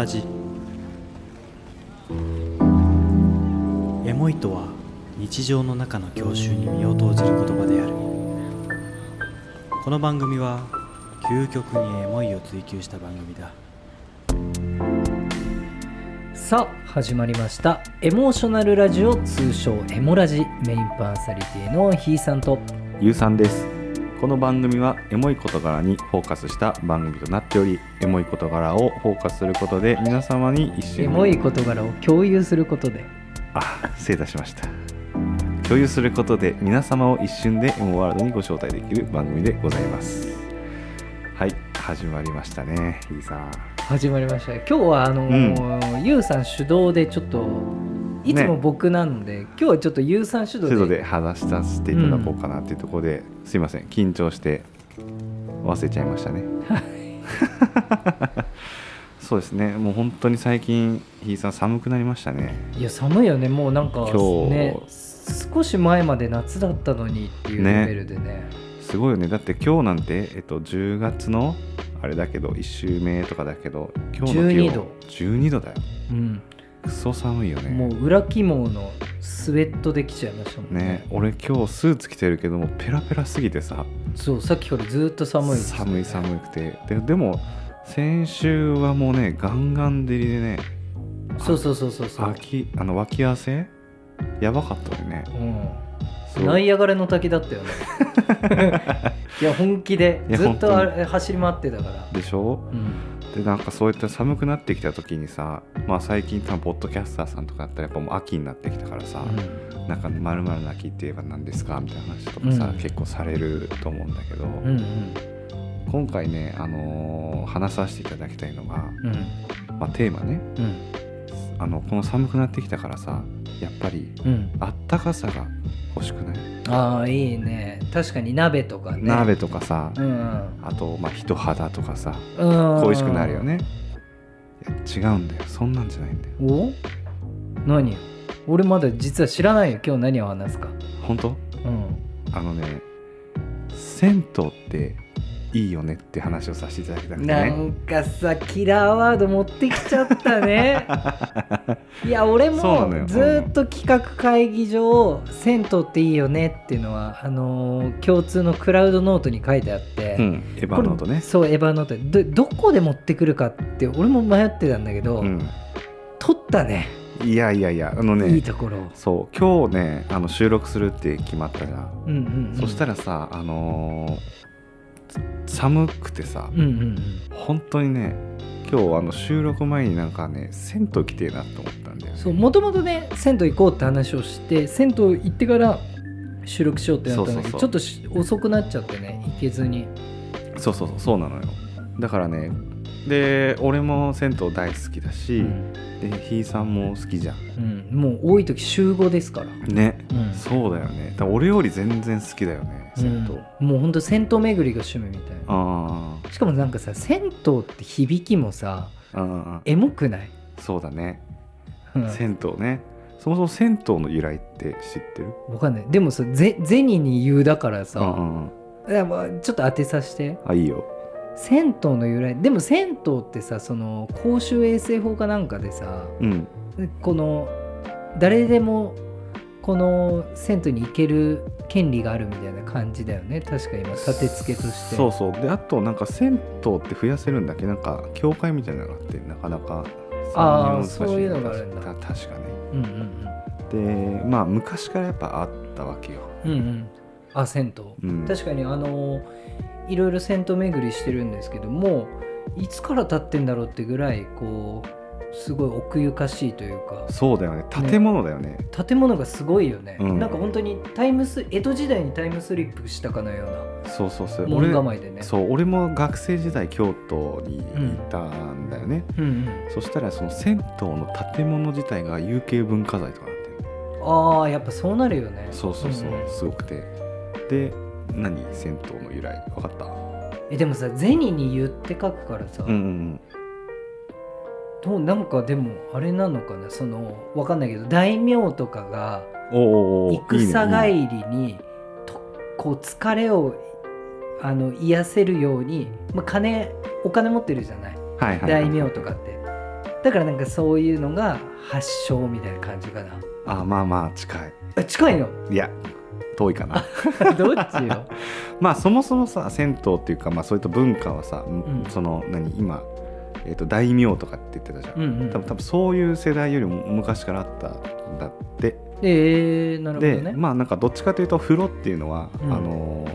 ラジエモいとは日常の中の郷愁に身を投じる言葉である。この番組は究極にエモいを追求した番組だ。さあ始まりました。エモーショナルラジオ通称エモラジ。メインパーソナリティのひーさんと。ゆうさんですこの番組はエモい事柄にフォーカスした番組となっておりエモい事柄をフォーカスすることで皆様に一瞬エモい事柄を共有することで。あ失礼いたしました。共有することで皆様を一瞬でエモワールドにご招待できる番組でございます。はい始まりましたねひーさん。始まりました。今日はあのーゆうさん主導でちょっといつも僕なので、今日はちょっとゆうさん主導で制度で話させていただこうかなっていうところで、すいません緊張して忘れちゃいましたね。そうですね。もう本当に最近ひいさん寒くなりましたね。いや寒いよね。もうなんか今日。ね少し前まで夏だったのにっていうレベルでね。すごいよね。だって今日なんて、えっと、10月のあれだけど1週目とかだけど今日の気温12度。12度だよ。うんクソ寒いよね。もう裏起毛のスウェットできちゃいましたもんね。ね俺今日スーツ着てるけどもペラペラすぎてさ。そうさっきからずっと寒いですよね。寒い寒くて。ででも先週はもうねガンガン照りでねそうそうそうそうそう、秋あの脇汗？やばかったよね。うん、そう。ナイアガラの滝だったよね。いや本気で。ずっと本あれ走り回ってたから。でしょ？うんでなんかそういった寒くなってきた時にさまあ最近多分ポッドキャスターさんとかだったらやっぱもう秋になってきたからさ、なんか「まるな秋って言えば何ですか?」みたいな話とかさ、うん。結構されると思うんだけど、うんうん。今回ね、あのー話させていただきたいのが、うん。まあ、テーマね。うんあのこの寒くなってきたからさやっぱりうん。あったかさが欲しくない、ああいいね。確かに鍋とかね。鍋とかさ、うんうん。あと、まあ、人肌とかさうん恋しくなるよね。違うんだよ。そんなんじゃないんだよ。お？何？俺まだ実は知らないよ。今日何を話すか。本当？うん。あのね銭湯っていいよねって話をさせていただきたくてなねんかさキラーワード持ってきちゃったね。いや俺もずーっと企画会議上銭湯っていいよねっていうのはあのー共通のクラウドノートに書いてあって、うんエヴァノートね。そうエヴァノート。どどこで持ってくるかって俺も迷ってたんだけど、うん。取ったね。いやいやいやあのねいいところを、そう今日ねあの収録するって決まったじゃん、うんうんうん、そしたらさあのー寒くてさ、うんうんうん。本当にね今日あの収録前になんかね銭湯来てえなと思ったんだよね。そうもともとね銭湯行こうって話をして銭湯行ってから収録しようってなったんだけどちょっとし遅くなっちゃってね行けずに。そうそうそうそうなのよ。だからねで俺も銭湯大好きだし、うん。でひいさんも好きじゃん。うん、もう多い時週5ですから、ね、うん。そうだよね。俺より全然好きだよね銭湯、うん。もうほんと銭湯巡りが趣味みたいな。あしかもなんかさ銭湯って響きもさエモくない、そうだね、うん、銭湯ね。そもそも銭湯の由来って知ってる？わかんない。でもさぜ銭に言うだからさ、うんうんうん。いやまあちょっと当てさせて。あいいよ。銭湯の由来。でも銭湯ってさその公衆衛生法かなんかでさうん。この誰でもこの銭湯に行ける権利があるみたいな感じだよね。確か今立て付けとして。そうそう。であとなんか銭湯って増やせるんだっけなんか教会みたいなのがあってなかなかあー参入難しそういうのがあるんだ。た確かね。うんうんでまあ昔からやっぱあったわけよ。うんうん。うんあ銭湯、うん。確かにあのいろいろ銭湯巡りしてるんですけどもいつから経ってんだろうってぐらいこうすごい奥ゆかしいというか。そうだよね。建物だよね。建物がすごいよね、うん。なんか本当にタイムス江戸時代にタイムスリップしたかのようそうそうそう。な門構えでね。そう俺も学生時代京都にいたんだよね、うん。うん、そしたらその銭湯の建物自体が有形文化財とかなってるああやっぱそうなるよね。そうそうそう、んん。すごくて。で何？銭湯の由来。分かった？えでもさ銭に言って書くからさ、うんうんどうなんかでもあれなのかなそのわかんないけど大名とかが戦帰りにとこう疲れをあの癒せるように、まあ、金お金持ってるじゃない、大名とかって。だからなんかそういうのが発祥みたいな感じかな。あまあまあ近い。あ近いの？いや遠いかな。どっちよ？まあそもそもさ銭湯っていうか、まあ、そういった文化はさ、ん。その何今、えー、と大名とかって言ってたじゃん、うんうん。多分多分そういう世代よりも昔からあったんだって。えー、なるほどでねまあなんかどっちかというと風呂っていうのは、うん。あの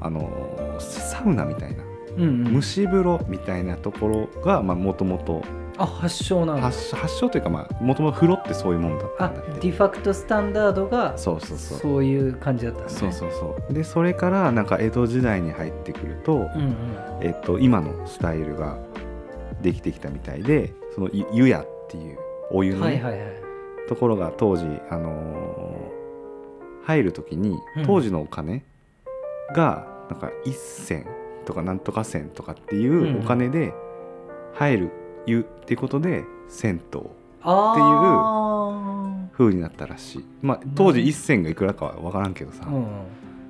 あのサウナみたいな。うんうん。蒸し風呂みたいなところがもともとあ発祥なんだ。発発祥というかもともと風呂ってそういうもんだったあんだディファクトスタンダードがそうそうそう。そういう感じだったね。そうそうそう。でそれからなんか江戸時代に入ってくると、うんうん。えっと、今のスタイルができてきたみたいでそのゆ湯屋っていうお湯のね、はいはいはい。ところが当時、あのー入る時にうん当時のお金がなんか一銭とかなんとか銭とかっていうお金で入る湯っていうことで銭湯あ風になったらしい、まあ、当時一銭がいくらかは分からんけどさ、ーうん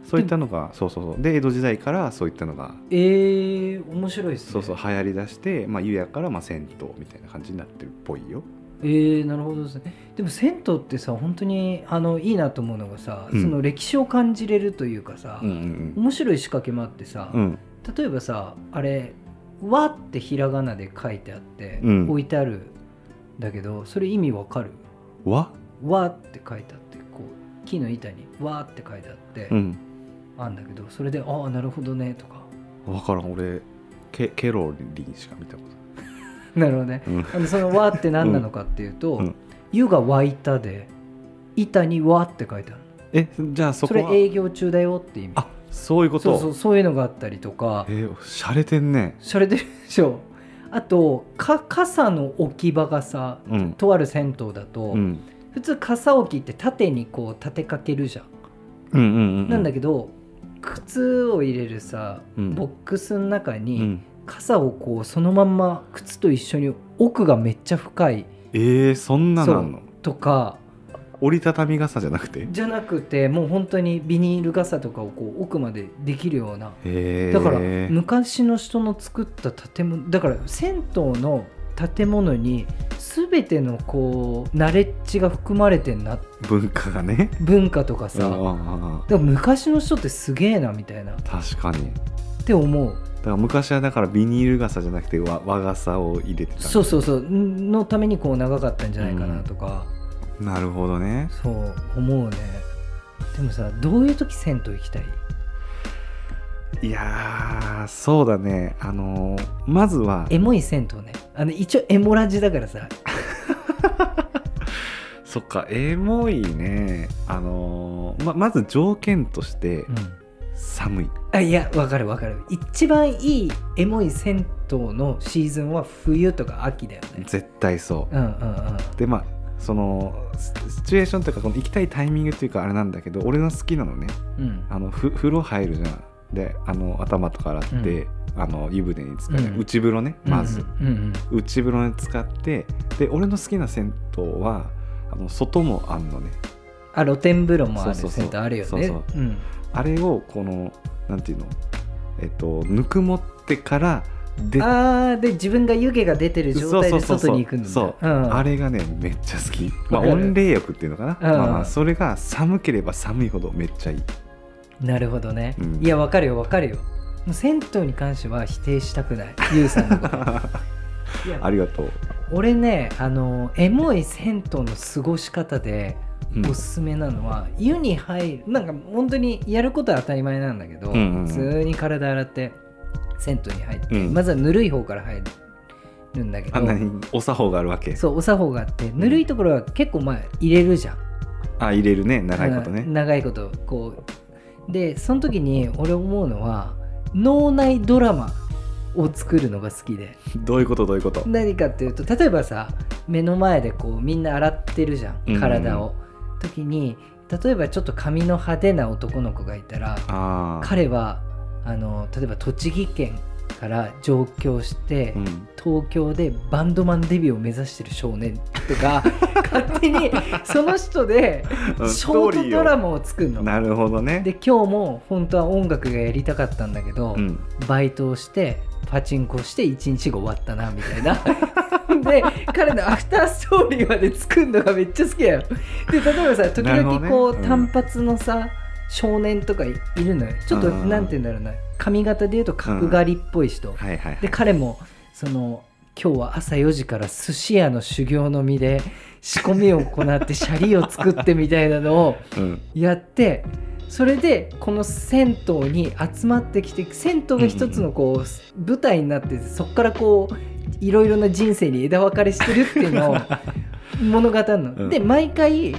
そういったのがそうそうそう。で江戸時代からそういったのがえー、面白いっすね。そうそう流行りだして、まあ、湯屋からまあ銭湯みたいな感じになってるっぽいよ。えー、なるほどですね。でも銭湯ってさ本当にあのいいなと思うのがさ、うん。その歴史を感じれるというかさ、うんうん面白い仕掛けもあってさ、うん。うん例えばさあれ「和」ってひらがなで書いてあって、うん。置いてあるんだけどそれ意味わかる？わ？和って書いてあってこう木の板に和って書いてあって、うんあんだけどそれでああなるほどねとか。分からん俺ケケロリンしか見たこ なるほどね。とない、あのその和って何なのかっていうとうん「湯、が湧いた」で板に和って書いてあるえじゃあそそこはれ営業中だよって意味。あそういうこと？そうそうそういうのがあったりとか。えー、しゃれてんね。しゃれてるでしょ。あとか傘の置き場がさうん。とある銭湯だと、うん。普通傘置きって縦にこう立てかけるじゃん、うんうんうん。なんだけど靴を入れるさ、うん。ボックスの中うにん。傘をこうそのまんま靴と一緒に奥がめっちゃ深い。えー、そんなのとか。折りたたみ傘じゃなくて？じゃなくてもう本当にビニール傘とかをこう奥までできるような。だから昔の人の作った建物だから銭湯の建物に全てのこうナレッジが含まれてんな。文化がね。文化とかさ、うんだかうんうん。ら昔の人ってすげえなみたいな。っ確かに。て思う。だから昔はだからビニール傘じゃなくて和和傘を入れてた。そうそうそう。のためにこう長かったんじゃないかなとか、なるほどね。そう思うね。でもさどういう時銭湯行きたい？いやーそうだね。あのーまずは。エモい銭湯ね。あの一応エモラジだからさ。そっかエモいね。あのーままず条件としてうん。寒い。あいやわかるわかる。一番いいエモい銭湯のシーズンは冬とか秋だよね。絶対そう。うんうんうん。でまあそのスシチュエーションというかこの行きたいタイミングというかあれなんだけど俺の好きなのね。うん。あのふ風呂入るじゃんであの頭とか洗って、あの湯船に浸かって、うん。内風呂ねまず、うん。うんうん。内風呂に浸かってで俺の好きな銭湯はあの外もあんのね。あ露天風呂もあるそうそうそう。銭湯あるよね。そうそう。うん。あれをこのなんていうの？えっとぬくもってからであーで自分が湯気が出てる状態で外に行くんだ。そう、ん。あれがねめっちゃ好き、まあ、温冷浴っていうのかな、うん。まあまあそれが寒ければ寒いほどめっちゃいいなるほどね、うん。いやわかるよわかるよ。もう銭湯に関しては否定したくない。ゆうさんのこと。ありがとう、俺ねあのエモい銭湯の過ごし方でうん。おすすめなのは、湯に入るなんか本当にやることは当たり前なんだけど、うんうんうん。普通に体洗って銭湯に入って、うん。まずはぬるい方から入るんだけどあんなにお作法があるわけ。そうお作法があってぬるいところは結構まあ入れるじゃん。あ入れるね。長いことね。うん。長いことこうでその時に俺思うのは脳内ドラマを作るのが好きで。どういうこと？どういうこと？何かっていうと例えばさ目の前でこうみんな洗ってるじゃうんうんうん。ん体を、時に例えばちょっと髪の派手な男の子がいたら彼はあの例えば栃木県から上京して、うん。東京でバンドマンデビューを目指してる少年とか 勝手にその人でうん。ショートドラママを作るの。なるほどね。で今日も本当は音楽がやりたかったんだけど、うん。バイトをしてパチンコして一日が終わったなみたいな。で彼のアフターストーリーまで作るのがめっちゃ好きやよ。で例えばさ時々こう、うん。単発のさ少年とかいいるのよ。ちょっとうん。なんて言うんだろうな。髪型で言うと角刈りっぽい人、はいはいはい。で彼もその今日は朝4時から寿司屋の修行の身で仕込みを行ってシャリを作ってみたいなのを うん。やってそれでこの銭湯に集まってきて銭湯が一つのこう舞台になってそこからこういろいろな人生に枝分かれしてるっていうのを 物語るの。うん。で毎回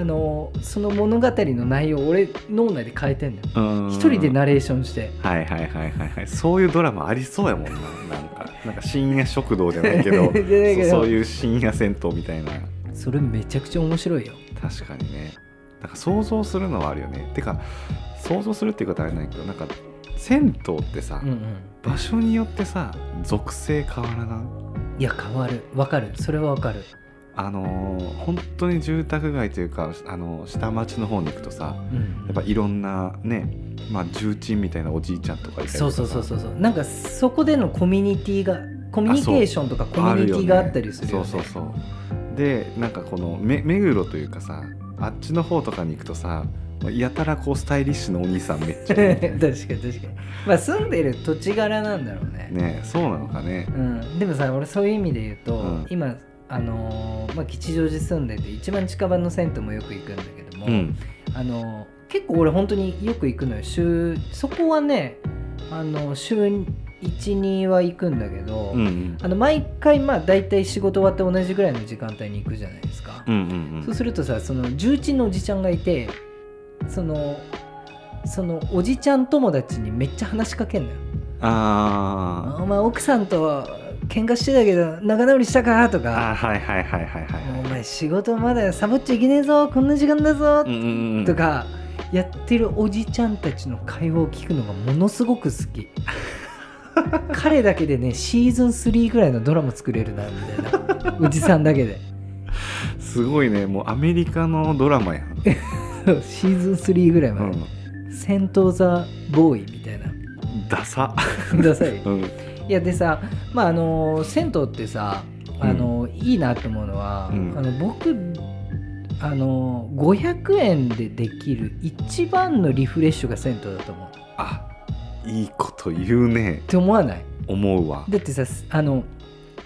あのその物語の内容を俺脳内で変えてんのよ。うん一人でナレーションして。はいはいはいはいはいそういうドラマありそうやもんななんかなんか深夜食堂じゃないけど そういう深夜銭湯みたいなそれめちゃくちゃ面白いよ。確かにねなんか想像するのはあるよねてか想像するっていうことはあれないけどなんか銭湯ってさ、うんうん。場所によってさ属性変わらない？いや変わるわかるそれはわかる。あのー本当に住宅街というかあの下町の方に行くとさうん。やっぱいろんなねまあ重鎮みたいなおじいちゃんとかいたりそうそうそうそうそう。なんかそこでのコミュニティがコミュニケーションとかコミュニティがあったりするよね。そうそうそう。でなんかこのめ目黒というかさあっちの方とかに行くとさやたらこうスタイリッシュなお兄さんめっちゃ 確かに確かに。まあ住んでる土地柄なんだろうね。ねそうなのかね。うん、でもさ俺そういう意味で言うと、うん。今あのーまあ、吉祥寺住んでて一番近場の銭湯もよく行くんだけども、うん。あのー結構俺本当によく行くのよ。週そこはねあの週12は行くんだけど、うんうん。あの毎回まあ大体仕事終わって同じぐらいの時間帯に行くじゃないですか、うんうんそうするとさその重鎮のおじちゃんがいてそのそのおじちゃん友達にめっちゃ話しかけんのよ。あお前奥さんと喧嘩してたけど仲直りしたかとか。はいはいはいはいはい。お前仕事まだサボっちゃいけねえぞこんな時間だぞとかやってるおじちゃんたちの会話を聞くのがものすごく好き。彼だけでねシーズン3ぐらいのドラマ作れるなみたいな。おじさんだけで。すごいね。もうアメリカのドラマやん、シーズン3ぐらいまで、うん、戦闘ザボーイみたいな。ダサ、ダサい。うん、いやでさまああの銭湯ってさあの、いいなと思うのは、うん。あの僕あの500円でできる一番のリフレッシュが銭湯だと思う。っあいいこと言うね。て思わない？思うわ。だってさあの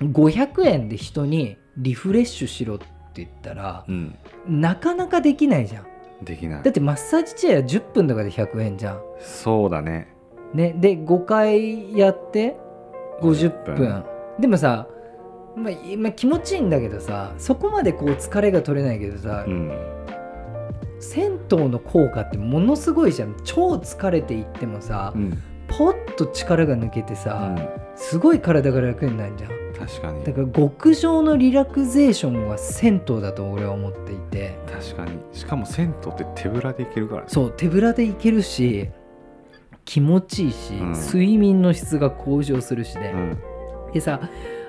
500円で人にリフレッシュしろって言ったらうん。なかなかできないじゃん。できない。だってマッサージチェア10分とかで100円じゃん。そうだね。ねで5回やって50分。でもさ、まあ、まあ気持ちいいんだけどさそこまでこう疲れが取れないけどさ、うん。銭湯の効果ってものすごいじゃん。超疲れていってもさ、うん。ポッと力が抜けてうさ、ん。すごい体が楽になるじゃん。確かに。だから極上のリラクゼーションは銭湯だと俺は思っていて。確かに。しかも銭湯って手ぶらで行けるからね。そう手ぶらでいけるし気持ちいいし、うん。睡眠の質が向上するしで、うん。でさ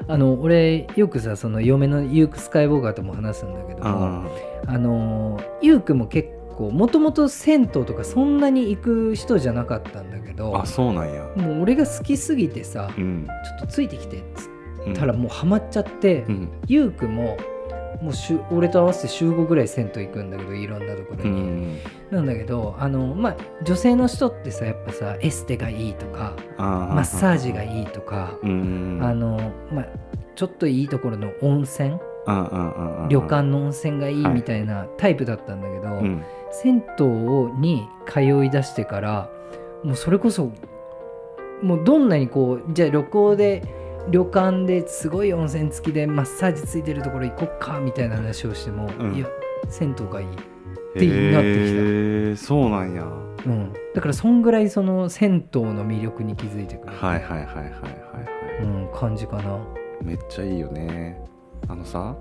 あの俺よくさその嫁のユーク・スカイウォーカーとも話すんだけどもああ。のユークも結構もともと銭湯とかそんなに行く人じゃなかったんだけどーあそうなんや。もう俺が好きすぎてさ、うん。ちょっとついてきてっつうんったらもうハマっちゃって、うん。ユークももう週俺と合わせて週5ぐらい銭湯行くんだけどいろんなところうに、ん。なんだけどあのまあ女性の人ってさやっぱさエステがいいとかママッサージがいいとか、うんあのまあちょっといいところの温泉？旅館の温泉がいいはいみたいなタイプだったんだけど、うん。銭湯に通い出してからもうそれこそもうどんなにこうじゃあ旅行で旅館ですごい温泉付きでマッサージついてるところ行こっかみたいな話をしても、うん。いや銭湯がいい、へになってきた。えそうなんや。うん、だからそんぐらいその銭湯の魅力に気づいてくる、はいはいはいはいはいはうん、感じかな、いめっちゃいいよね。あのさ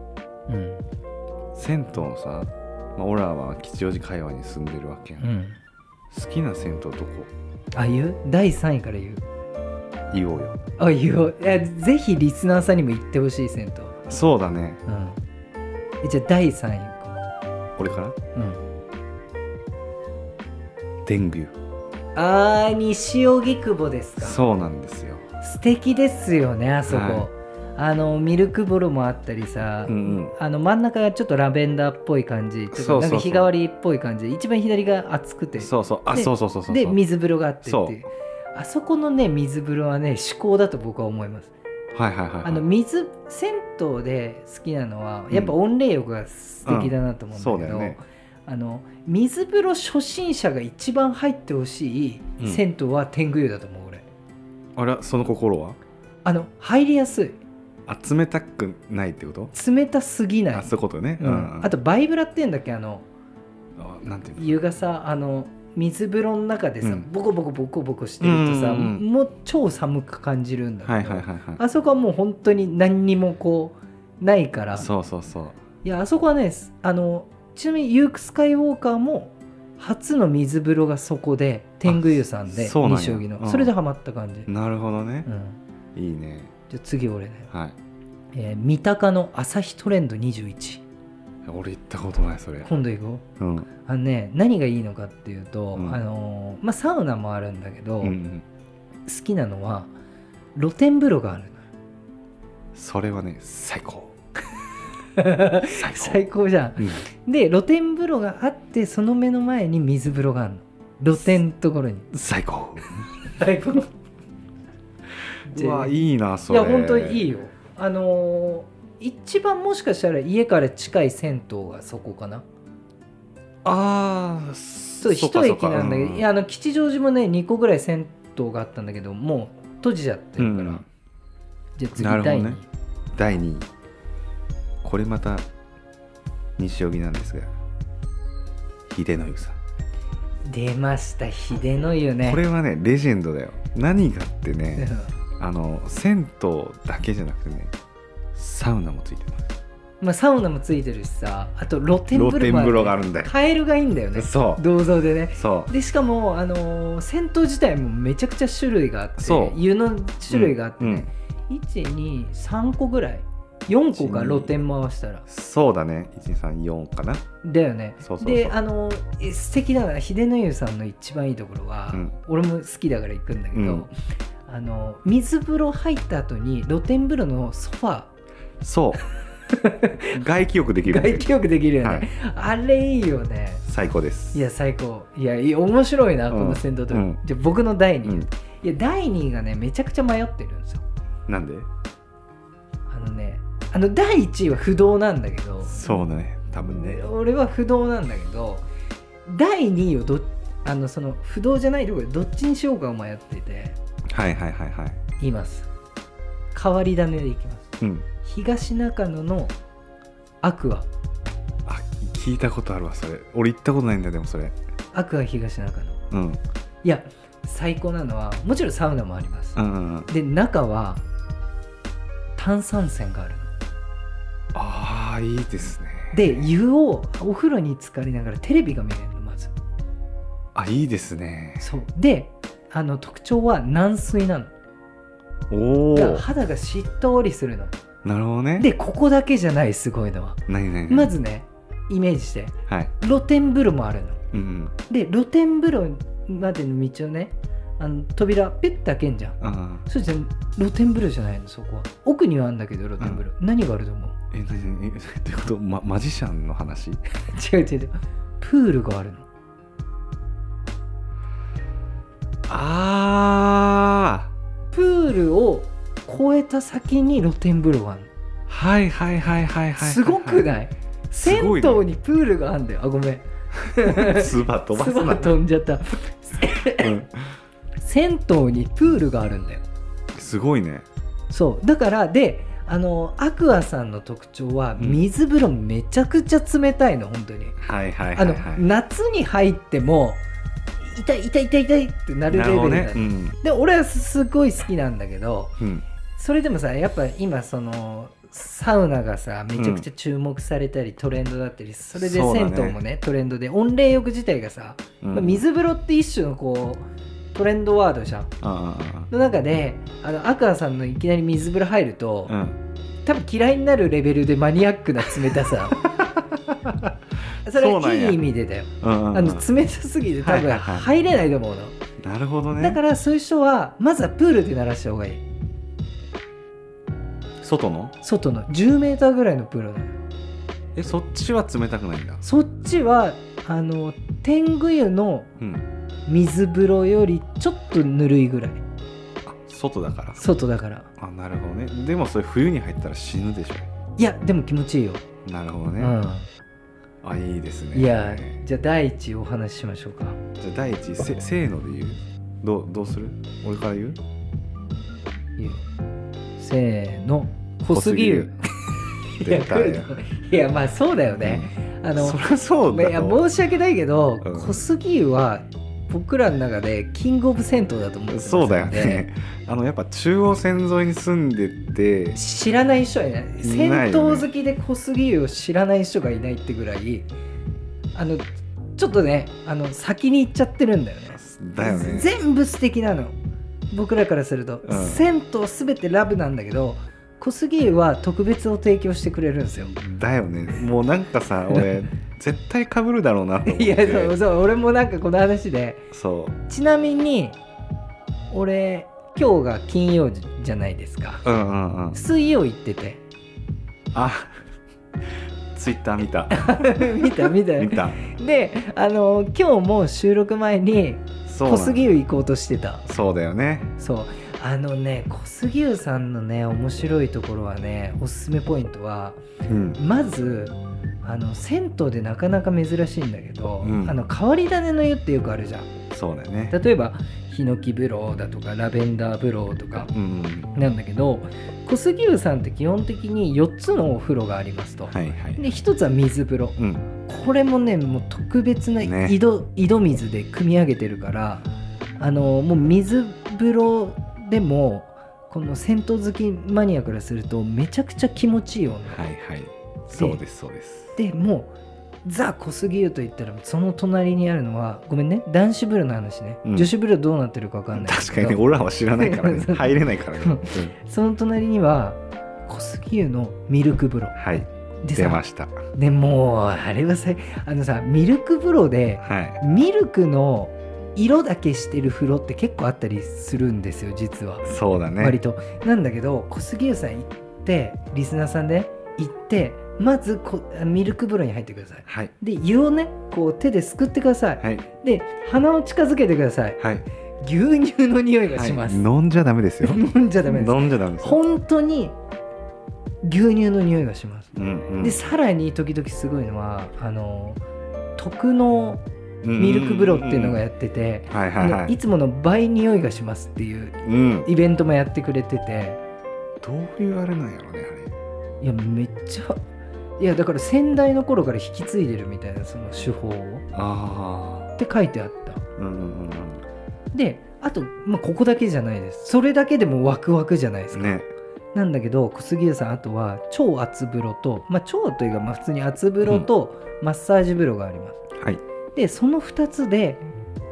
うん。銭湯のさ、まあ、俺らは吉祥寺界隈に住んでるわけやん、うん、好きな銭湯どこ？あ言う？第3位から言う言おうよ。あ言おう。いやぜひリスナーさんにも行ってほしい銭湯、そうだね。うん、えじゃあ第3位言う。か俺から？うん。天狗あー西荻窪ですか。そうなんですよ。素敵ですよねあそこ、はあのミルク風呂もあったりさ、うんうん。あの真ん中がちょっとラベンダーっぽい感じ。ちょっとなんか日替わりっぽい感じ。で一番左が熱くて。そうそう。あでそうそうそうそうで水風呂があってっていうあそこのね水風呂はね至高だと僕は思います。はいはいはいはい。あの水銭湯で好きなのはやっぱ温冷浴が素敵だなと思うんだけど、うんそうだよね。あの水風呂初心者が一番入ってほしいうん。銭湯は天狗湯だと思う俺。あれその心は？あの入りやすい。あ冷たくないってこと？冷たすぎない。あそういうことね。うん。あとバイブラって言うんだっけ？あのあなんていうの？湯がさあの水風呂の中でさ、うん。ボコボコボコボコしてるとさ、うんうんうん。もう超寒く感じるんだけど、はいはいはいはい。あそこはもう本当に何にもこうないから。そうそうそう。いやあそこはねあのちなみにユーク・スカイウォーカーも初の水風呂がそこで天狗湯さんで西荻の、うん。それでハマった感じ、なるほどね。う、ん、いいね。じゃあ次俺ね、はい。えー三鷹の朝日トレンド21俺行ったことないそれ。今度行こう。うん。あのね何がいいのかっていうと、うん。あのーまあサウナもあるんだけど、うんうん。好きなのは露天風呂があるそれはね 最高。最高じゃん。うん。で露天風呂があってその目の前に水風呂があるの。露天のところに。最高。最高。うわいいなそれ。いや本当にいいよ。あのー一番もしかしたら家から近い銭湯がそこかな。ああそう一駅なんだけど、いやあの吉祥寺もね2個ぐらい銭湯があったんだけどもう閉じちゃってるから、うん。じゃあ次第2なるほどね。第2位これまた西荻なんですが。秀の湯さん。出ました秀の湯ね。これはねレジェンドだよ。何がってうん。ねあの銭湯だけじゃなくてねサウナもついてますまあサウナもついてるしさあと露天風呂も露天風呂があるんだよ。カエルがいいんだよね。そう。銅像でね。そう。でしかも、あのー銭湯自体もめちゃくちゃ種類があってそう。湯の種類があってうん。ね、123個ぐらい。4個か1 2露天回したら。そうだね。134かな。だよね。そうそうそう。であのーえ素敵だから秀の湯さんの一番いいところは、うん。俺も好きだから行くんだけど、うん。あの水風呂入った後に露天風呂のソファそう。外気浴できる外気浴できるよね、はい。あれいいよね。最高です。いや最高。いや面白いな、うん。この銭湯と、う。ん。じゃあ僕の第2位、うん。いや第2位がねめちゃくちゃ迷ってるんですよ。なんで？あのねあの第1位は不動なんだけど。そうだね。多分ね。俺は不動なんだけど第2位をどあのその不動じゃないところでどっちにしようかを迷ってて。はいはいはいはい。言います。変わり種でいきます。うん東中野のアクア。あ聞いたことあるわそれ。俺行ったことないんだよでもそれ。アクア東中野。うん。いや最高なのはもちろんサウナもあります、うんうんうん。で中は炭酸泉があるの。ああいいですね。で湯をお風呂に浸かりながらテレビが見れるのまず。あいいですね。そう。であの特徴は軟水なの。おおだから肌がしっとりするのなるほどね。でここだけじゃないすごいのは。何何まずねイメージして。はい。露天風呂もあるの。うんうん。で露天風呂までの道をねあの扉ピュッて開けんじゃん。ああそうじゃん露天風呂じゃないのそこは。奥にはあるんだけど露天風呂、何があると思う？え何何？えってこと、ま、マジシャンの話？違う違う違う。プールがあるの。ああプールを越えた先に露天風呂があるの。はいはいはいはいはいすごくない？す銭ごいね。湯にプールがあるんだよ。あごめん。スバ飛ばすな。飛んじゃった。うん。銭湯にプールがあるんだよ。すごいね。そう。だからであのアクアさんの特徴はうん。水風呂めちゃくちゃ冷たいの本当に。はいはいあのはい。はい夏に入っても痛い痛い痛い痛いってなるレベルなね。うん。で俺はすごい好きなんだけどうんそれでもさやっぱ今そのサウナがさめちゃくちゃ注目されたり、トレンドだったりそれで銭湯もねトレンドで温冷浴自体がさ、うん。まあ水風呂って一種のこうトレンドワードじゃん。の中であのアクアさんのいきなり水風呂入ると、うん。多分嫌いになるレベルでマニアックな冷たさ。それはいい意味でだよ。うんうんうん。あの冷たすぎて多分はいはいはい。入れないと思うの、なるほどね。だからそういう人はまずはプールで鳴らした方がいい外の？外の。10メーターぐらいのプールなのえそっちは冷たくないんだ。そっちはあの天狗湯のうん。水風呂よりちょっとぬるいぐらい。あ外だから。外だから。あなるほどね。でもそれ冬に入ったら死ぬでしょ。いやでも気持ちいいよ、なるほどね、うあいいですね。ん、いやじゃあ第一お話ししましょうか。じゃあ第一せせーので言う？どうどうする？俺から言う？いいよせーの小杉湯いや出たよ。いやまあそうだよね、あのそりゃそうだいやと申し訳ないけど、うん。小杉湯は僕らの中でキングオブ銭湯だと思ってますそうだよね。あのやっぱ中央線沿いに住んでて知らない人はいないい銭湯好きで小杉湯を知らない人がいないってぐらいあのちょっとねあの先に行っちゃってるんだよね。だよね。全部素敵なの。僕らからすると、うん。銭湯すべてラブなんだけど小杉湯は特別を提供してくれるんですよ。だよね。もうなんかさ 俺絶対かぶるだろうなと思って。いやそうそう俺もなんかこの話で。そう。ちなみに俺今日が金曜じゃないですか。うんうんうん。水曜行ってて。あツイッター見た。見た見た。見た。であの今日も収録前に小杉湯行こうとしてた。そうだよね。そうあのね小杉湯さんのね面白いところはねおすすめポイントはうん。まずあの銭湯でなかなか珍しいんだけど、うん。あの変わり種の湯ってよくあるじゃん。そうだよね。例えばヒノキ風呂だとかラベンダー風呂とかうんうんなんだけど小杉湯さんって基本的に4つのお風呂がありますと、はいはい。で1つは水風呂。うん。これもねもう特別なね。井戸,、井戸水で汲み上げてるからあのもう水風呂でもこの銭湯好きマニアからするとめちゃくちゃ気持ちいい温度はいはい。そうですそうです。でもうザ・小杉湯といったらその隣にあるのはごめんね男子風呂の話ね、うん。女子風呂どうなってるか分かんない確かにね俺らは知らないからね。入れないからね、う。ん。その隣には小杉湯のミルク風呂はい。出ました。でもうあれはさあのさミルク風呂ではい。ミルクの色だけしてる風呂って結構あったりするんですよ実は、そうだね。割と。なんだけど小杉湯さん行ってリスナーさんで、ね、行ってまずこミルク風呂に入ってください。はい。で湯をねこう手ですくってください、はい。で鼻を近づけてください。はい。牛乳の匂いがします、はい飲んじゃダメですよ。飲んじゃダメです。飲んじゃダメですよ。本当に牛乳の匂いがします、うんうん。でさらに時々すごいのはあの特納ミルク風呂っていうのがやってて、はいはいはあのいいつもの倍匂いがしますっていううん。イベントもやってくれてて。どういうあれなんやろねいやめっちゃいやだから先代の頃から引き継いでるみたいなその手法を。あれあって書いてあった。あうんうんうん。であと、まあ、ここだけじゃないです。それだけでもワクワクじゃないですか、うんね。なんだけど小杉湯さんあとは超熱風呂と、まあ、超というかまあ普通に熱風呂とマッサージ風呂があります、はいでその2つで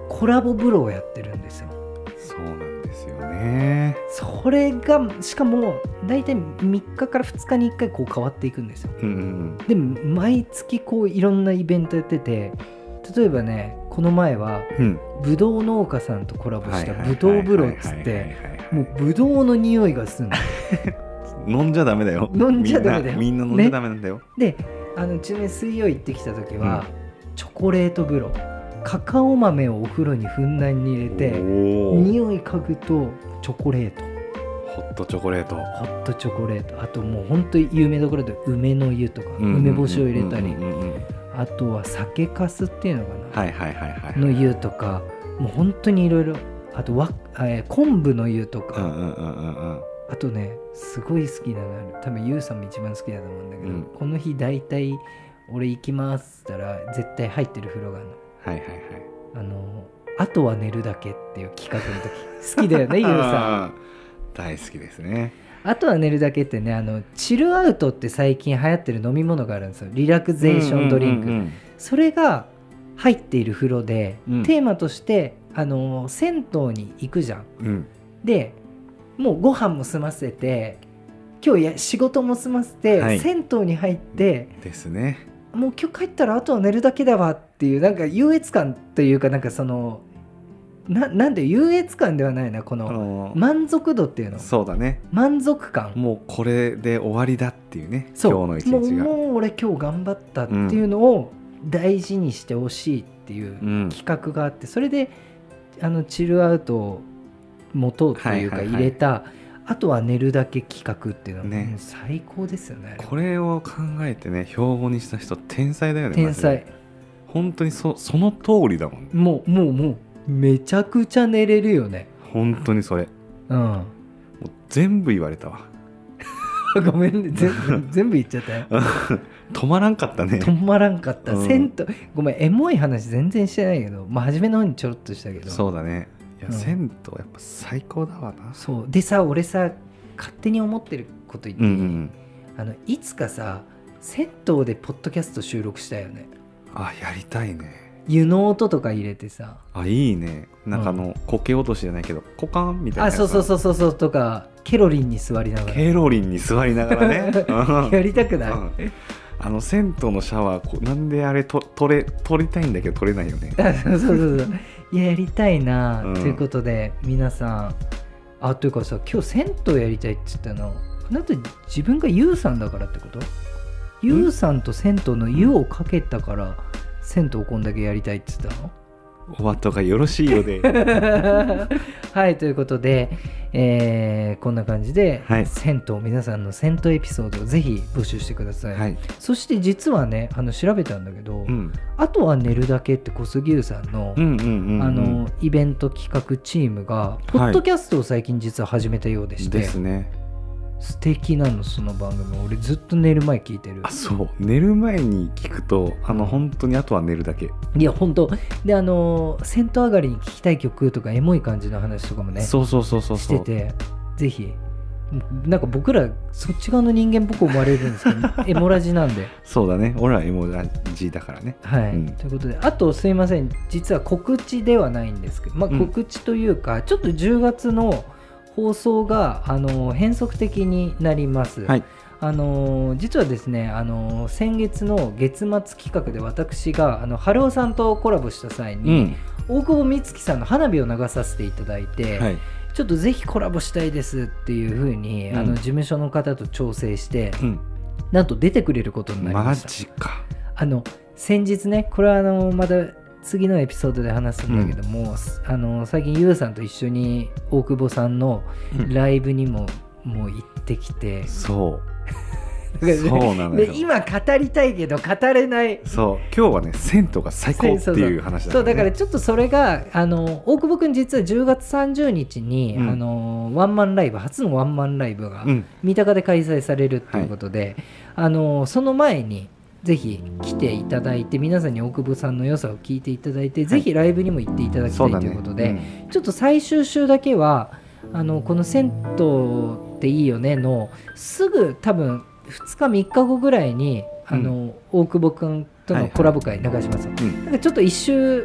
コラボ風呂をやってるんですよ。そうなんですよね。それがしかも大体3日から2日に1回こう変わっていくんですよ。うんうんで毎月こういろんなイベントやってて例えばねこの前はうん。ぶどう農家さんとコラボしたはいはいはいぶどう風呂っつってもうぶどうの匂いがするの。飲んじゃダメだよ。飲んじゃダメだよ。みんな飲んじゃダメなんだよ、であのちなみに水曜行ってきた時は、チョコレート風呂。カカオ豆をお風呂にふんだんに入れて匂い嗅ぐとチョコレート。ホットチョコレート。ホットチョコレート。あともう本当に有名どころで梅の湯とか、梅干しを入れたり、あとは酒粕っていうのかな、はいはいはいはいの湯とか。もう本当にいろいろあとわ、えー昆布の湯とか、うんうんうんうんうん。あとねすごい好きなのある。多分ゆうさんも一番好きだと思うんだけど、うん。この日大体俺行きますって言ったら絶対入ってる風呂があるの。はいはいはい。あのあとは寝るだけっていう企画の時。好きだよね ゆうさん。大好きですね。あとは寝るだけってねあのチルアウトって最近流行ってる飲み物があるんですよ。リラクゼーションドリンク、うんうんうん。それが入っている風呂で、うん。テーマとしてあの銭湯に行くじゃん。うん。でもうご飯も済ませて今日や仕事も済ませて、はい。銭湯に入ってですねもう今日帰ったらあとは寝るだけだわっていうなんか優越感というかなんかそのななんで優越感ではないなこあの満足度っていうの。そうだね。満足感。もうこれで終わりだっていうねそう。今日の一日が。もう俺今日頑張ったっていうのを大事にしてほしいっていううん。企画があってそれであのチルアウトを持とうというかはいはいはい。入れた、あとは寝るだけ企画っていうのは、ね。最高ですよね。これを考えてね標語にした人天才だよね天才。本当にそその通りだもんもうもうもうめちゃくちゃ寝れるよね。本当にそれ。うん。もう全部言われたわ。ごめんね。全部全部言っちゃったよ。止まらんかったね。止まらんかった、うん。銭湯ごめんエモい話全然してないけどまあ初めの方にちょろっとしたけど。そうだねいや、うん。銭湯やっぱ最高だわな。そう。でさ俺さ勝手に思ってること言っていい、うんうんあのいつかさ銭湯でポッドキャスト収録したいよね。あやりたいね。湯の音とか入れてさ。あいいね。なんかあの、苔落としじゃないけどコカンみたいなあそうそうそうそうそうとかケロリンに座りながら。ケロリンに座りながらね。う んやりたくない、うん。あの銭湯のシャワーこなんであれと取れ取りたいんだけど取れないよね。あ そうそうそう。そういややりたいな、うん。ということで皆さん。あというかさ今日銭湯やりたいって言ったの。あなた自分がユウさんだからってこと？ユウさんと銭湯の湯をかけたから銭湯こんだけやりたいって言ったの？お後がよろしいようで はいということで、えーこんな感じで、はい。銭湯皆さんの銭湯エピソードをぜひ募集してください、はい。そして実はねあの調べたんだけど、うん。あとは寝るだけって小杉湯さんのイベント企画チームがポッドキャストを最近実は始めたようでして、ですね素敵なのその番組。俺ずっと寝る前聞いてる。あそう。寝る前に聞くとあの本当にあとは寝るだけ、いや本当。であの銭湯上がりに聞きたい曲とかエモい感じの話とかもねそうそうそうそうしそう。ててぜひ。なんか僕らそっち側の人間っぽく思われるんですけど エモラジなんで。そうだね。俺らエモラジだからね。はい、うん。ということであとすいません。実は告知ではないんですけど、まあ、うん。告知というか、ちょっと10月の放送があの変則的になります、はい。あの実はですねあの先月の月末企画で私があの春尾さんとコラボした際うに、ん。大久保美月さんの花火を流させていただいて、はい。ちょっとぜひコラボしたいですっていうふうに、うん。あの事務所の方と調整してうん。なんと出てくれることになりまマした。ジか。あの先日ねこれはあのまた次のエピソードで話すんだけども、あの最近ゆうさんと一緒に大久保さんのうん。ライブにも、もう行ってきて。そう。そうなのよ。で今語りたいけど語れない。そう。今日はね銭湯が最高っていう話だそうだからねちょっとそれがあの大久保君実は10月30日に、うん。あのワンマンライブ初のワンマンライブがうん。三鷹で開催されるっていうことで、あのその前にぜひ来ていただいて皆さんに大久保さんの良さを聞いていただいて、ぜひライブにも行っていただきたいということで、ちょっと最終週だけはあのこの「銭湯っていいよね」のすぐ多分2日3日後ぐらいにあの、大久保君とのコラボ会流します、うんうん。なんかちょっと一周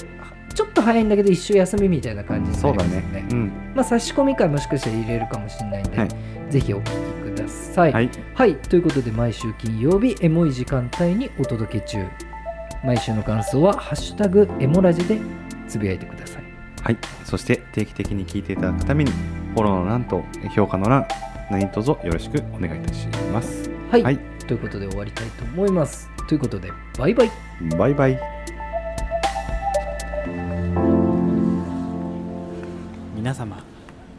ちょっと早いんだけど一周休みみたいな感じになそうだりますので、ね。うん。まあ、差し込み会もしかしたら入れるかもしれないんで、はい。ぜひお聞きください。はい。はい、ということで毎週金曜日エモい時間帯にお届け中。毎週の感想は「ハッシュタグエモラジ」でつぶやいてください。はい。そして定期的に聞いていただくためにフォローの欄と評価の欄何卒よろしくお願いいたします。はい、はい。ということで終わりたいと思います。ということでバイバイ。バイバイ皆様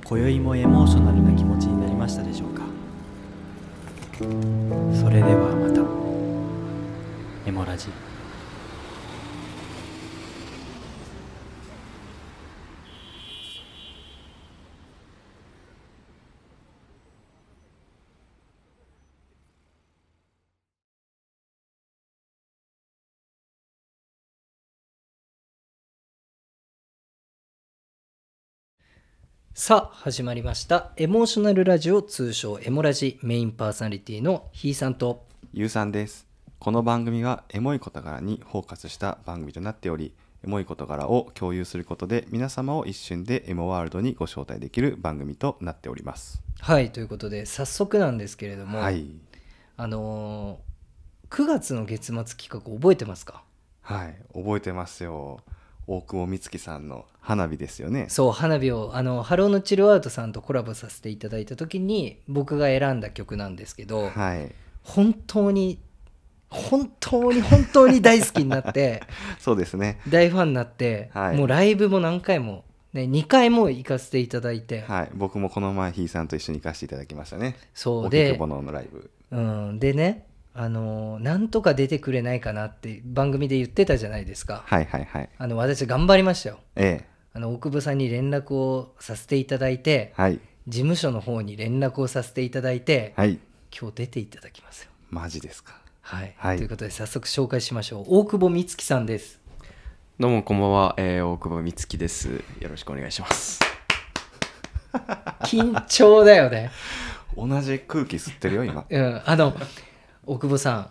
今宵もエモーショナルな気持ちになりましたでしょうか？それではまた。エモラジ。さあ始まりました。エモーショナルラジオ通称エモラジメインパーソナリティのひーさんと。ゆうさんです。この番組はエモい事柄にフォーカスした番組となっておりエモい事柄を共有することで皆様を一瞬でエモワールドにご招待できる番組となっております。はいということで早速なんですけれども、はい。あのー9月の月末企画覚えてますか？はい覚えてますよ大久保美月さんの花火ですよね。そう花火をあのハローのチルアウトさんとコラボさせていただいた時に僕が選んだ曲なんですけどはい。本当に本当に本当に大好きになって そうですね。大ファンになって、はい。もうライブも何回も、ね、2回も行かせていただいて、はい。僕もこの前ひいさんと一緒に行かせていただきましたね。そうで荻窪のライブ。うん、でねあのなんとか出てくれないかなって番組で言ってたじゃないですか。はいはいはい。あの私頑張りましたよ。ええ。あの大久保さんに連絡をさせていただいてはい。事務所の方に連絡をさせていただいて、はい。今日出ていただきますよ。マジですか。はい、はい。ということで早速紹介しましょう。大久保美月さんです。どうもこんばんは、えー大久保美月です。よろしくお願いします。緊張だよね。同じ空気吸ってるよ今。うんあの大久保さ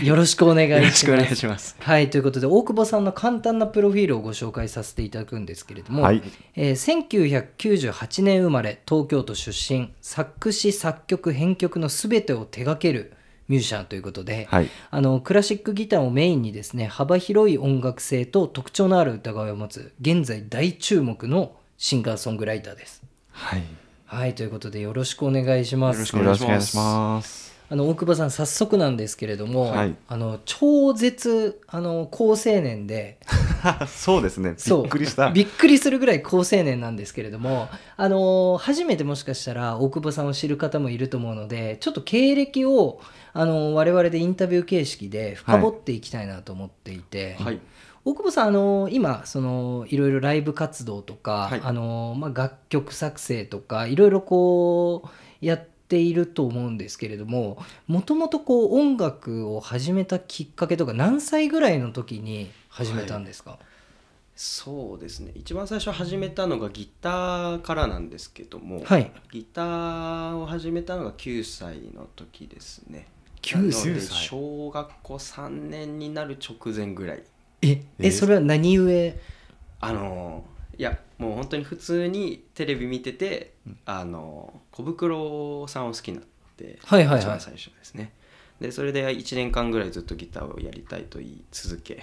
ん、よろしくお願いします。よろしくお願いします。はいということで大久保さんの簡単なプロフィールをご紹介させていただくんですけれども、はい。えー1998年生まれ東京都出身作詞作曲編曲の全てを手掛けるミュージシャンということで、はい。あのクラシックギターをメインにですね幅広い音楽性と特徴のある歌声を持つ現在大注目のシンガーソングライターです。はい。はいということでよろしくお願いします。よろしくお願いしますあの大久保さん早速なんですけれども、はい。あの超絶あの高青年で そうですね。びっくりした。びっくりするぐらい高青年なんですけれども、あの初めてもしかしたら大久保さんを知る方もいると思うのでちょっと経歴を、あの我々でインタビュー形式で深掘っていきたいなと思っていて、はい。大久保さんあの今そのいろいろライブ活動とか、はい。あのまあ、楽曲作成とかいろいろこうやっていると思うんですけれどももともとこう音楽を始めたきっかけとか何歳ぐらいの時に始めたんですか、そうですね。一番最初始めたのがギターからなんですけども、はいギターを始めたのが9歳の時ですね。9歳なので小学校3年になる直前ぐらい。ええーえそれは何故？あのいやもう本当に普通にテレビ見てて、あの小袋さんを好きになって、はいはいはい。一番最初ですね。でそれで1年間ぐらいずっとギターをやりたいと言い続け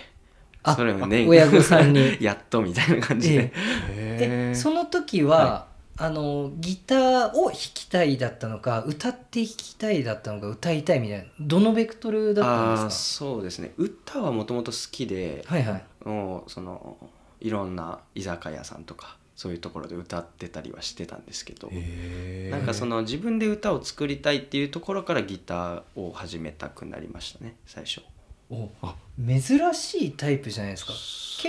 あそれをね親御さんに。やっとみたいな感じで、えへーその時は、あのギターを弾きたいだったのか歌って弾きたいだったのか歌いたいみたいなどのベクトルだったんですそうですね。歌はもともと好きで、かはいはい。もうそのいろんな居酒屋さんとかそういうところで歌ってたりはしてたんですけど、なんかその自分で歌を作りたいっていうところからギターを始めたくなりましたね最初。おあ珍しいタイプじゃないですか。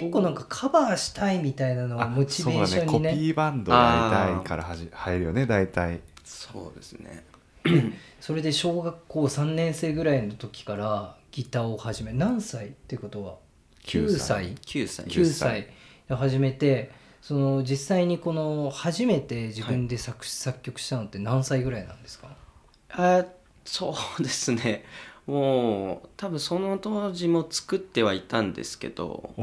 結構なんかカバーしたいみたいなのをあモチベーションにね。そうだねコピーバンドやりたいからはじ入るよね大体。そうですね。それで小学校3年生ぐらいの時からギターを始め何歳ってことは？9 9歳。9歳。9歳。で始めてその実際にこの初めて自分で作詞作曲したのって何歳ぐらいなんですか？あそうですね。もう多分その当時も作ってはいたんですけど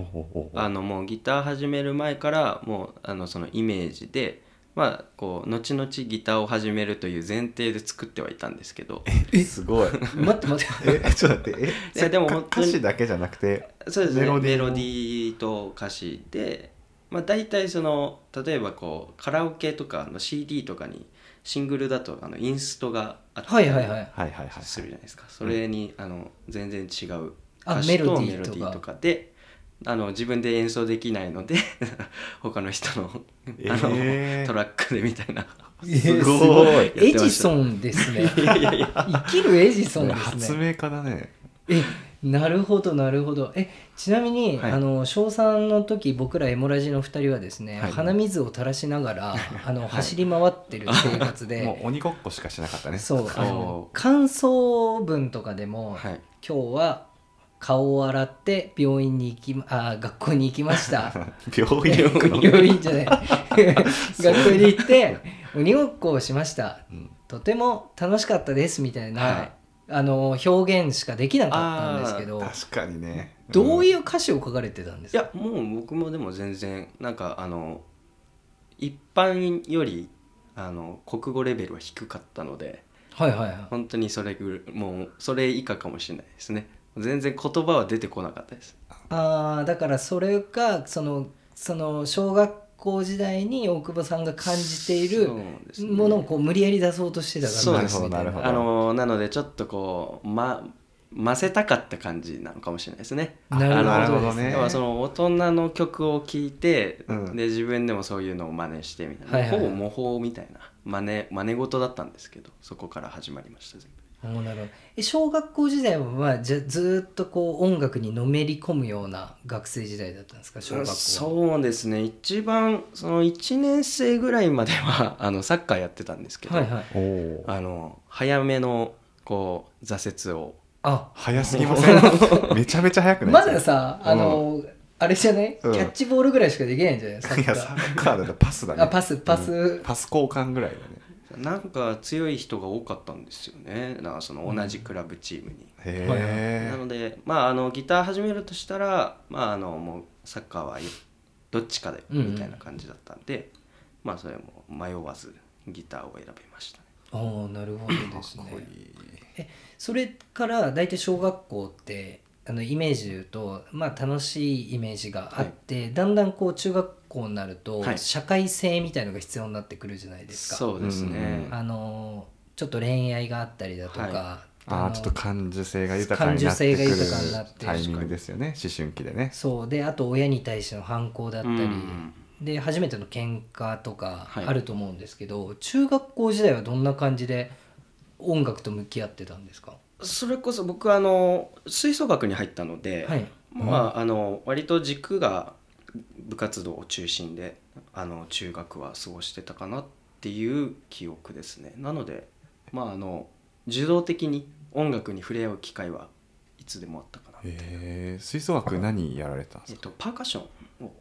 あのもうギター始める前からもうあのそのイメージでまあこう後々ギターを始めるという前提で作ってはいたんですけど。すごい。待って待って。えちょっと待って。えいやでもか本当に歌詞だけじゃなくてそうですね。メロディーもメロディーと歌詞で、まあ、大体その例えばこうカラオケとかの CD とかにシングルだとあのインストがあったりはいはい。はいはいはいはい。するじゃないですか。それにあの全然違うあ歌詞とメロディーとか。メロディーとかであの自分で演奏できないので 他の人のあの、えートラックでみたいな。すごい。エジソンですね。生きるエジソンですね。発明家だね。えなるほどなるほど。えちなみに、はい。あの小3の時僕らエモラジの2人はですね、はい。鼻水を垂らしながら あの、走り回ってる 生活で。もう鬼ごっこしかしなかったね。そうあの感想文とかでも、はい。今日は顔を洗って病院に行きまあ学校に行きました。病院病院じゃない。学校に行って鬼ごっこをしました。うん。とても楽しかったですみたいな、はい。あの表現しかできなかったんですけど確かにね。どういいう歌詞を書かれてたんですか、いやもう僕もでも全然なんかあの一般よりあの国語レベルは低かったのではいはいはい。本当にそれぐもうそれ以下かもしれないですね全然言葉は出てこなかったです。あーだからそれがそのその小学校時代に大久保さんが感じているものをこう無理やり出そうとしてたから。そうですみたいなるほど。あのなのでちょっとこうま混ぜたかった感じなのかもしれないですね。なるほどね。要はその大人の曲を聴いて、うん。で自分でもそういうのを真似してみたいな、はいはいはい。ほぼ模倣みたいな。真似真似事だったんですけどそこから始まりました全部おーなるほどえ小学校時代はまあじゃずーっとこう音楽にのめり込むような学生時代だったんですか？小学校は。そうですね。一番その1年生ぐらいまではあのサッカーやってたんですけど、はいはい。あの早めのこう挫折を。あ。早すぎません？めちゃめちゃ早くない？まださあの、あれじゃない、うん。キャッチボールぐらいしかできないんじゃない？サッカいやサッカーだとパスだーね。あパスパス、うん。パス交換ぐらいだねなんか強い人が多かったんですよね。だからその同じクラブチームに。へえなので、まあ、あのギター始めるとしたら、まあ、あのもうサッカーはどっちかでうんうん。みたいな感じだったんで、まあそれも迷わずギターを選びましたね。おーなるほどですね。えそれから大体小学校ってあのイメージで言うと、まあ、楽しいイメージがあって、だんだんこう中学校になると、はい。社会性みたいのが必要になってくるじゃないですか。そうですね、あのちょっと恋愛があったりだとか、ああちょっと感受性が豊かになってくるタイミングですよね。思春期でね。そう。であと親に対しての反抗だったり、うん。で初めての喧嘩とかはい。あると思うんですけど、中学校時代はどんな感じで音楽と向き合ってたんですか？それこそ僕はあの吹奏楽に入ったので、はい。まあ、あの割と軸が部活動を中心であの中学は過ごしてたかなっていう記憶ですね。なのでまああの受動的に音楽に触れ合う機会はいつでもあったかな、へえ吹奏楽何やられたんですか？えっと、パーカッションを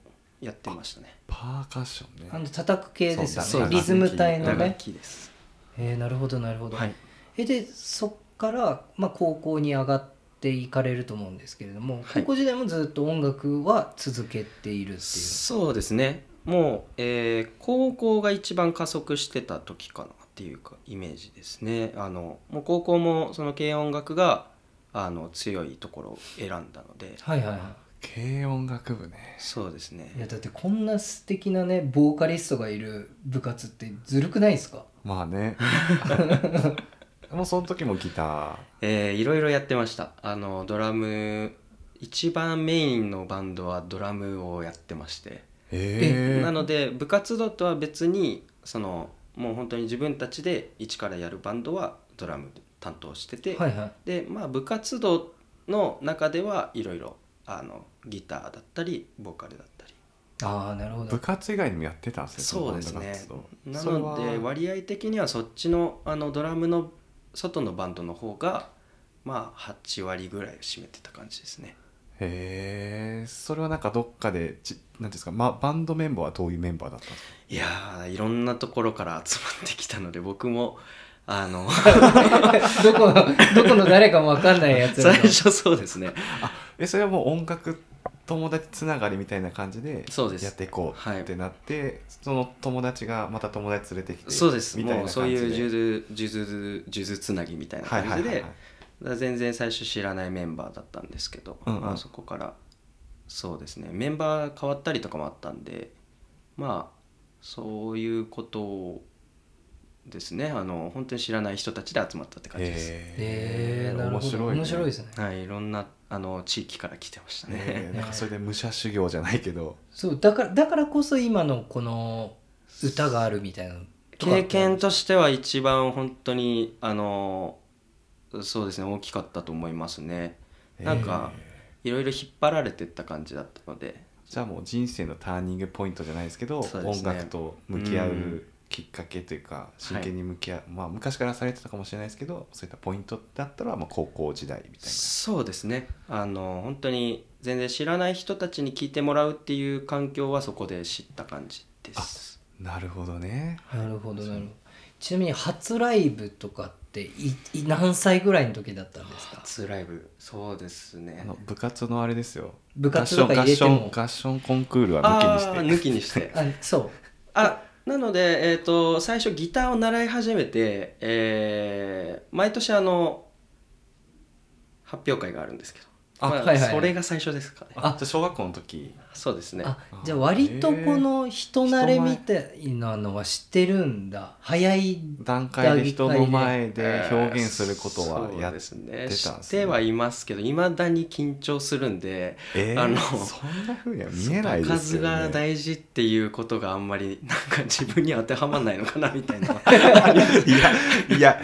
やってましたね。パーカッションね。あの叩く系ですそうよね。リズム隊のね。器です。えー、なるほどなるほど、はい。えでそっから、まあ、高校に上がっていかれると思うんですけれども、はい。高校時代もずっと音楽は続けているっていう。そうですね。もう、えー高校が一番加速してた時かなっていうかイメージですね。あのもう高校もその軽音楽があの強いところを選んだので。はいはいはい。軽音楽部ね。そうですね。いやだってこんな素敵なねボーカリストがいる部活ってずるくないですか？まあね もうその時もギター。えーいろいろやってました。あのドラム一番メインのバンドはドラムをやってまして。へえなので部活動とは別にそのもう本当に自分たちで一からやるバンドはドラム担当してて、はいはい。でまあ部活動の中ではいろいろあのギターだったりボーカルだったり。ああなるほど。部活以外にもやってたんですねそうですね。なのでは。割合的にはそっちのあのドラムの外のバンドの方がまあ8割ぐらいを占めてた感じですね。へえそれはなんかどっかでちなんていうんですか、ま、バンドメンバーはどういうメンバーだったんですか？いやーいろんなところから集まってきたので僕もあの どこのどこの誰かもわかんないやつ最初そうですね。えそれはもう音楽友達つながりみたいな感じでやっていこうはい。ってなって、その友達がまた友達連れてきてそうです。みたいなもうそういう数珠数珠数珠つなぎみたいなはい感じではいはい全然最初知らないメンバーだったんですけど、うんうん。まあ、そこからそうですね。メンバー変わったりとかもあったんでまあそういうことをですね。あの本当に知らない人たちで集まったって感じです、へえなるほど面白い、ね、面白いですね。はいいろんなあの地域から来てましたね、ねなんかそれで武者修行じゃないけど。そうだからだからこそ今のこの歌があるみたいな経験としては一番本当にあのそうですね大きかったと思いますね。なんかいろいろ引っ張られてった感じだったので。じゃあもう人生のターニングポイントじゃないですけどね。音楽と向き合ううんきっかけというか真剣に向き合う、まあ昔からされてたかもしれないですけどそういったポイントだったらまあ高校時代みたいな。そうですね。あの本当に全然知らない人たちに聞いてもらうっていう環境はそこで知った感じです。なるほどね。なるほどなるほど。ちなみに初ライブとかっていい何歳ぐらいの時だったんですか？初ライブそうですね。あの部活のあれですよ。部活とか入れても。合唱コンクールはあ抜きにして。ー抜きにして。あ そう。あなので、えー、と最初ギターを習い始めて、えー毎年あの発表会があるんですけど。あまあはいはいそれが最初ですかね。あ小学校の時そうですね。あじゃあ割とこの人慣れみたいなのは知ってるんだ。早い段階で人の前で表現することはやっそうですね。てたんですね。知ってはいますけどいまだに緊張するんでえーあのそんなふうには見えないですねが大事っていうことがあんまりなんか自分に当てはまらないのかなみたいな。いやいや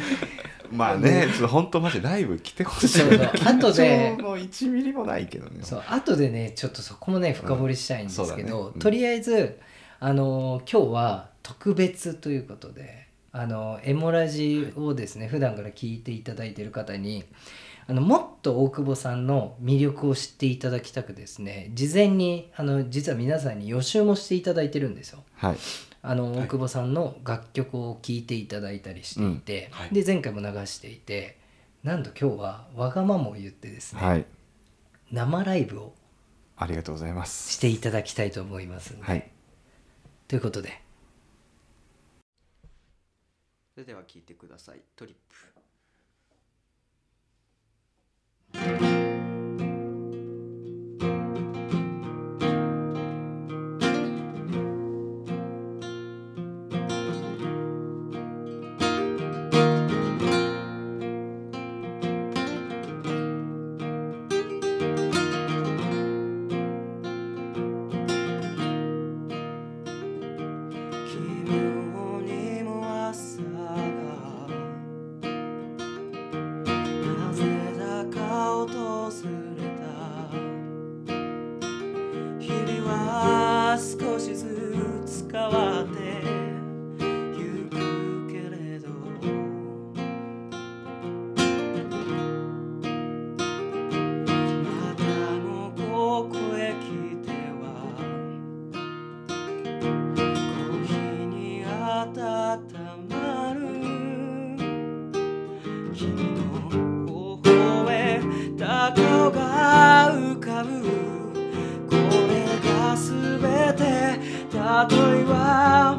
まあねちょっと本当マジライブ来てほしい。そうそう。後で。緊張の1ミリもないけどね。そう後でねちょっとそこもね深掘りしたいんですけど、うん。ねうん。とりあえずあの今日は特別ということであのエモラジをですね、普段から聞いていただいている方にあのもっと大久保さんの魅力を知っていただきたくですね事前にあの実は皆さんに予習もしていただいてるんですよ。はいあの大久保さんの楽曲を聴いていただいたりしていて、うん。はい。で前回も流していてなんと今日はわがままを言ってですね、はい。生ライブをありがとうございます。していただきたいと思いますので、はい。ということで。それでは聞いてください。トリップが浮かぶ。これが全て。例えば